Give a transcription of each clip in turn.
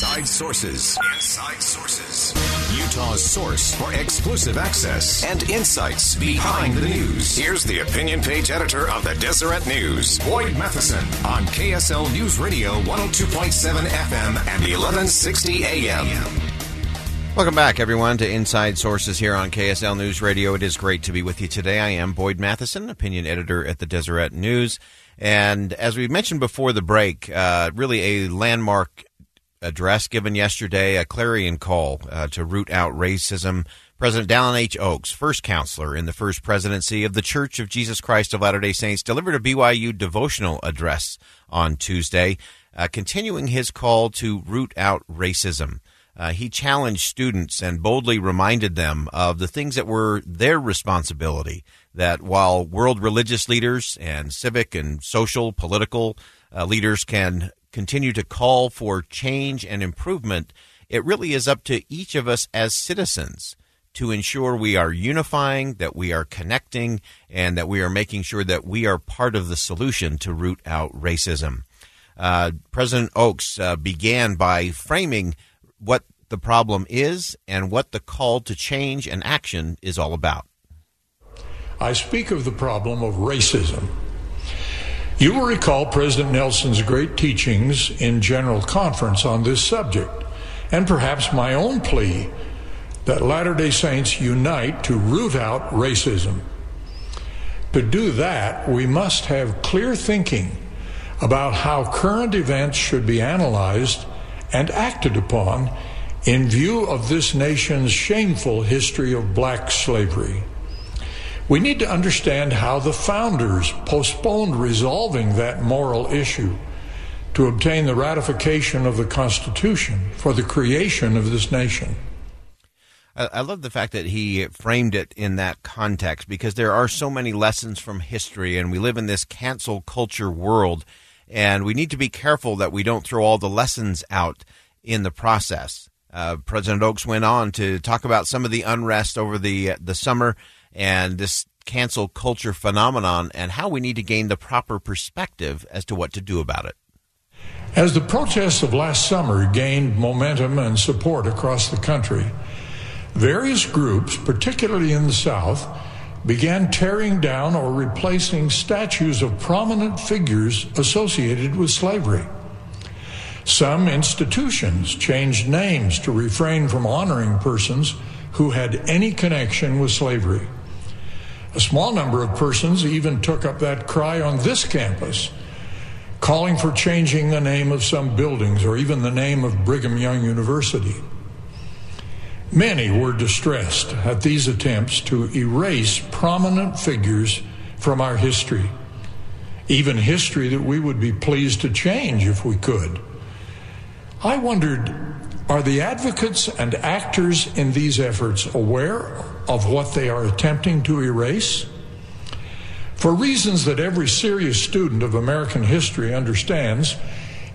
Inside Sources. Inside Sources. Utah's source for exclusive access and insights behind the news. Here's the opinion page editor of the Deseret News, Boyd Matheson, on KSL News Radio 102.7 FM and 1160 AM. Welcome back, everyone, to Inside Sources here on KSL News Radio. It is great to be with you today. I am Boyd Matheson, opinion editor at the Deseret News. And as we mentioned before the break, uh, really a landmark address given yesterday, a clarion call uh, to root out racism. President Dallin H. Oaks, first counselor in the first presidency of the Church of Jesus Christ of Latter day Saints, delivered a BYU devotional address on Tuesday, uh, continuing his call to root out racism. Uh, he challenged students and boldly reminded them of the things that were their responsibility. That while world religious leaders and civic and social, political uh, leaders can continue to call for change and improvement, it really is up to each of us as citizens to ensure we are unifying, that we are connecting, and that we are making sure that we are part of the solution to root out racism. Uh, President Oaks uh, began by framing what the problem is and what the call to change and action is all about. I speak of the problem of racism you will recall President Nelson's great teachings in General Conference on this subject, and perhaps my own plea that Latter day Saints unite to root out racism. To do that, we must have clear thinking about how current events should be analyzed and acted upon in view of this nation's shameful history of black slavery. We need to understand how the founders postponed resolving that moral issue to obtain the ratification of the Constitution for the creation of this nation. I love the fact that he framed it in that context because there are so many lessons from history, and we live in this cancel culture world, and we need to be careful that we don't throw all the lessons out in the process. Uh, President Oaks went on to talk about some of the unrest over the uh, the summer and this cancel culture phenomenon and how we need to gain the proper perspective as to what to do about it. As the protests of last summer gained momentum and support across the country, various groups, particularly in the South, began tearing down or replacing statues of prominent figures associated with slavery. Some institutions changed names to refrain from honoring persons who had any connection with slavery. A small number of persons even took up that cry on this campus, calling for changing the name of some buildings or even the name of Brigham Young University. Many were distressed at these attempts to erase prominent figures from our history, even history that we would be pleased to change if we could. I wondered are the advocates and actors in these efforts aware of what they are attempting to erase? For reasons that every serious student of American history understands,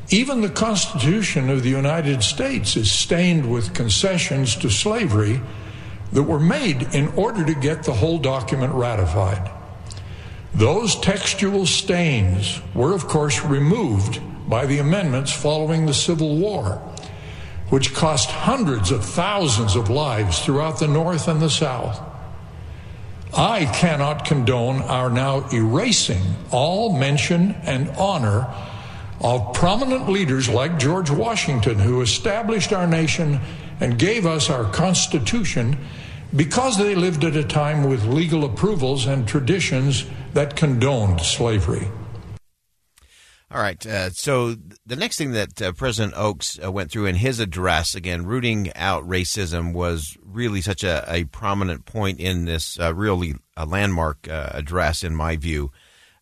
even the Constitution of the United States is stained with concessions to slavery that were made in order to get the whole document ratified. Those textual stains were, of course, removed by the amendments following the Civil War which cost hundreds of thousands of lives throughout the North and the South. I cannot condone our now erasing all mention and honor of prominent leaders like George Washington, who established our nation and gave us our Constitution because they lived at a time with legal approvals and traditions that condoned slavery. All right. Uh, so the next thing that uh, President Oaks uh, went through in his address, again, rooting out racism, was really such a, a prominent point in this uh, really a landmark uh, address, in my view.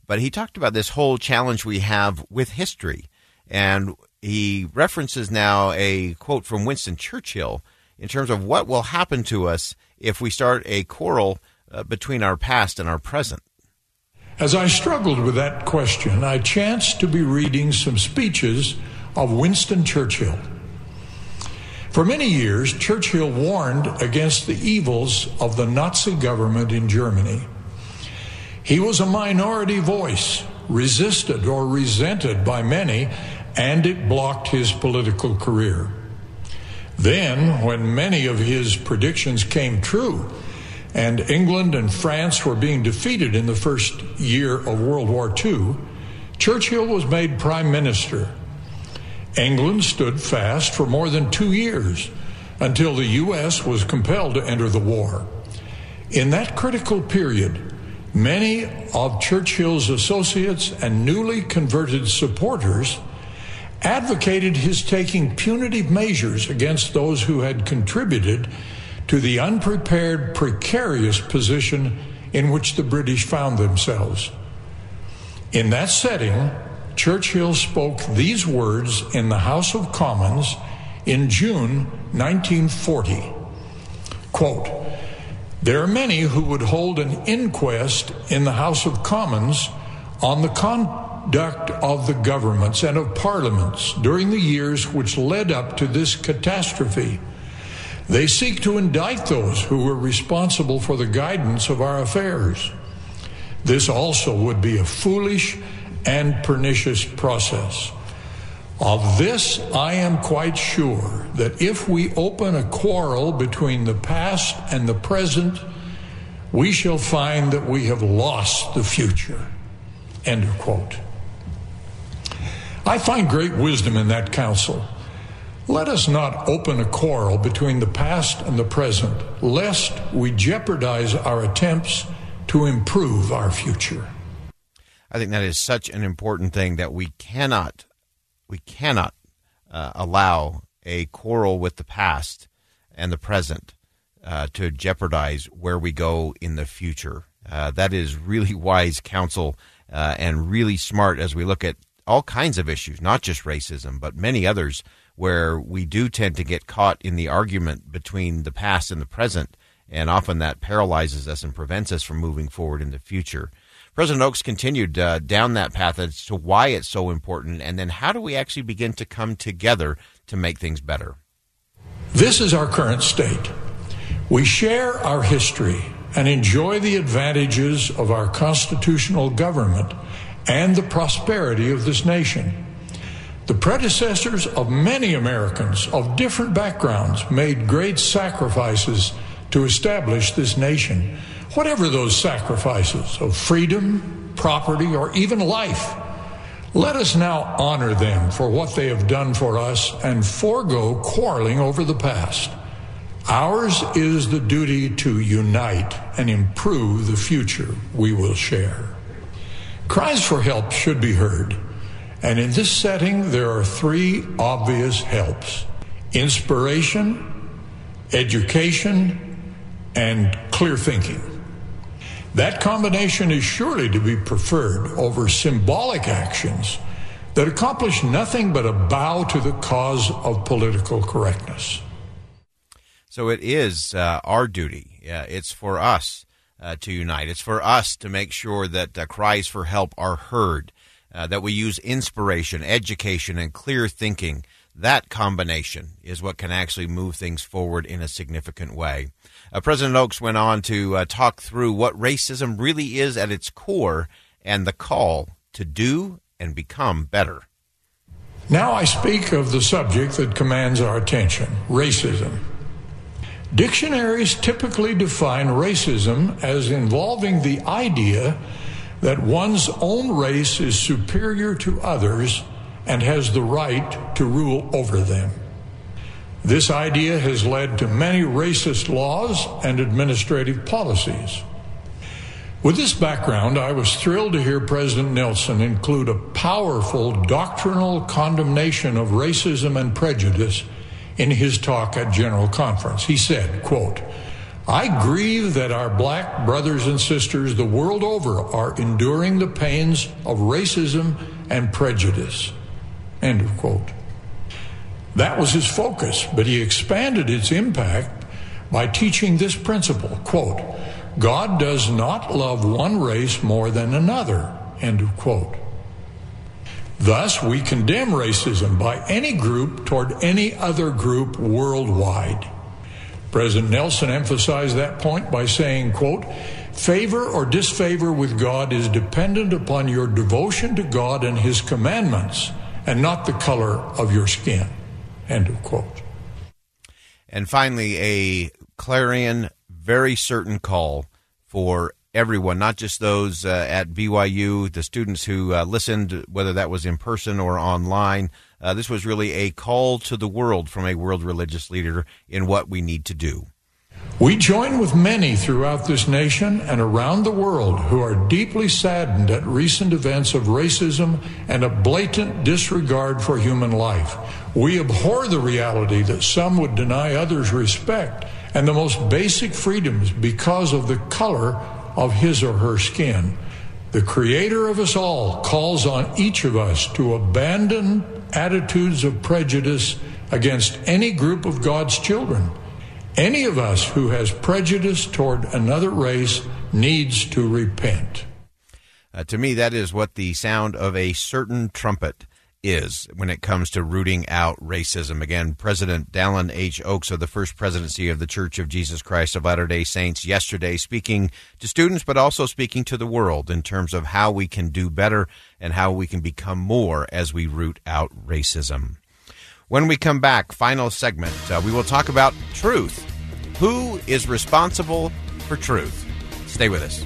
But he talked about this whole challenge we have with history. And he references now a quote from Winston Churchill in terms of what will happen to us if we start a quarrel uh, between our past and our present. As I struggled with that question, I chanced to be reading some speeches of Winston Churchill. For many years, Churchill warned against the evils of the Nazi government in Germany. He was a minority voice, resisted or resented by many, and it blocked his political career. Then, when many of his predictions came true, and England and France were being defeated in the first year of World War II, Churchill was made prime minister. England stood fast for more than two years until the U.S. was compelled to enter the war. In that critical period, many of Churchill's associates and newly converted supporters advocated his taking punitive measures against those who had contributed to the unprepared, precarious position in which the British found themselves. In that setting, Churchill spoke these words in the House of Commons in June 1940. Quote, there are many who would hold an inquest in the House of Commons on the conduct of the governments and of parliaments during the years which led up to this catastrophe they seek to indict those who were responsible for the guidance of our affairs. This also would be a foolish and pernicious process. Of this, I am quite sure that if we open a quarrel between the past and the present, we shall find that we have lost the future. End of quote. I find great wisdom in that counsel. Let us not open a quarrel between the past and the present, lest we jeopardize our attempts to improve our future. I think that is such an important thing that we cannot, we cannot uh, allow a quarrel with the past and the present uh, to jeopardize where we go in the future. Uh, that is really wise counsel uh, and really smart as we look at all kinds of issues, not just racism, but many others where we do tend to get caught in the argument between the past and the present, and often that paralyzes us and prevents us from moving forward in the future. President Oaks continued uh, down that path as to why it's so important, and then how do we actually begin to come together to make things better? This is our current state. We share our history and enjoy the advantages of our constitutional government and the prosperity of this nation. The predecessors of many Americans of different backgrounds made great sacrifices to establish this nation. Whatever those sacrifices of freedom, property, or even life, let us now honor them for what they have done for us and forego quarreling over the past. Ours is the duty to unite and improve the future we will share. Cries for help should be heard. And in this setting, there are three obvious helps inspiration, education, and clear thinking. That combination is surely to be preferred over symbolic actions that accomplish nothing but a bow to the cause of political correctness. So it is uh, our duty. Uh, it's for us uh, to unite. It's for us to make sure that uh, cries for help are heard uh, that we use inspiration, education, and clear thinking. That combination is what can actually move things forward in a significant way. Uh, President Oaks went on to uh, talk through what racism really is at its core and the call to do and become better. Now I speak of the subject that commands our attention racism. Dictionaries typically define racism as involving the idea that one's own race is superior to others and has the right to rule over them. This idea has led to many racist laws and administrative policies. With this background, I was thrilled to hear President Nelson include a powerful doctrinal condemnation of racism and prejudice in his talk at General Conference. He said, quote, I grieve that our black brothers and sisters the world over are enduring the pains of racism and prejudice. End of quote. That was his focus, but he expanded its impact by teaching this principle, quote, God does not love one race more than another, end of quote. Thus, we condemn racism by any group toward any other group worldwide. President Nelson emphasized that point by saying, quote, favor or disfavor with God is dependent upon your devotion to God and his commandments and not the color of your skin, end of quote. And finally, a clarion, very certain call for everyone, not just those uh, at BYU, the students who uh, listened, whether that was in person or online. Uh, this was really a call to the world from a world religious leader in what we need to do. We join with many throughout this nation and around the world who are deeply saddened at recent events of racism and a blatant disregard for human life. We abhor the reality that some would deny others respect and the most basic freedoms because of the color of his or her skin. The Creator of us all calls on each of us to abandon attitudes of prejudice against any group of God's children. Any of us who has prejudice toward another race needs to repent. Uh, to me, that is what the sound of a certain trumpet is when it comes to rooting out racism. Again, President Dallin H. Oaks of the First Presidency of the Church of Jesus Christ of Latter day Saints yesterday speaking to students, but also speaking to the world in terms of how we can do better and how we can become more as we root out racism. When we come back, final segment, uh, we will talk about truth. Who is responsible for truth? Stay with us.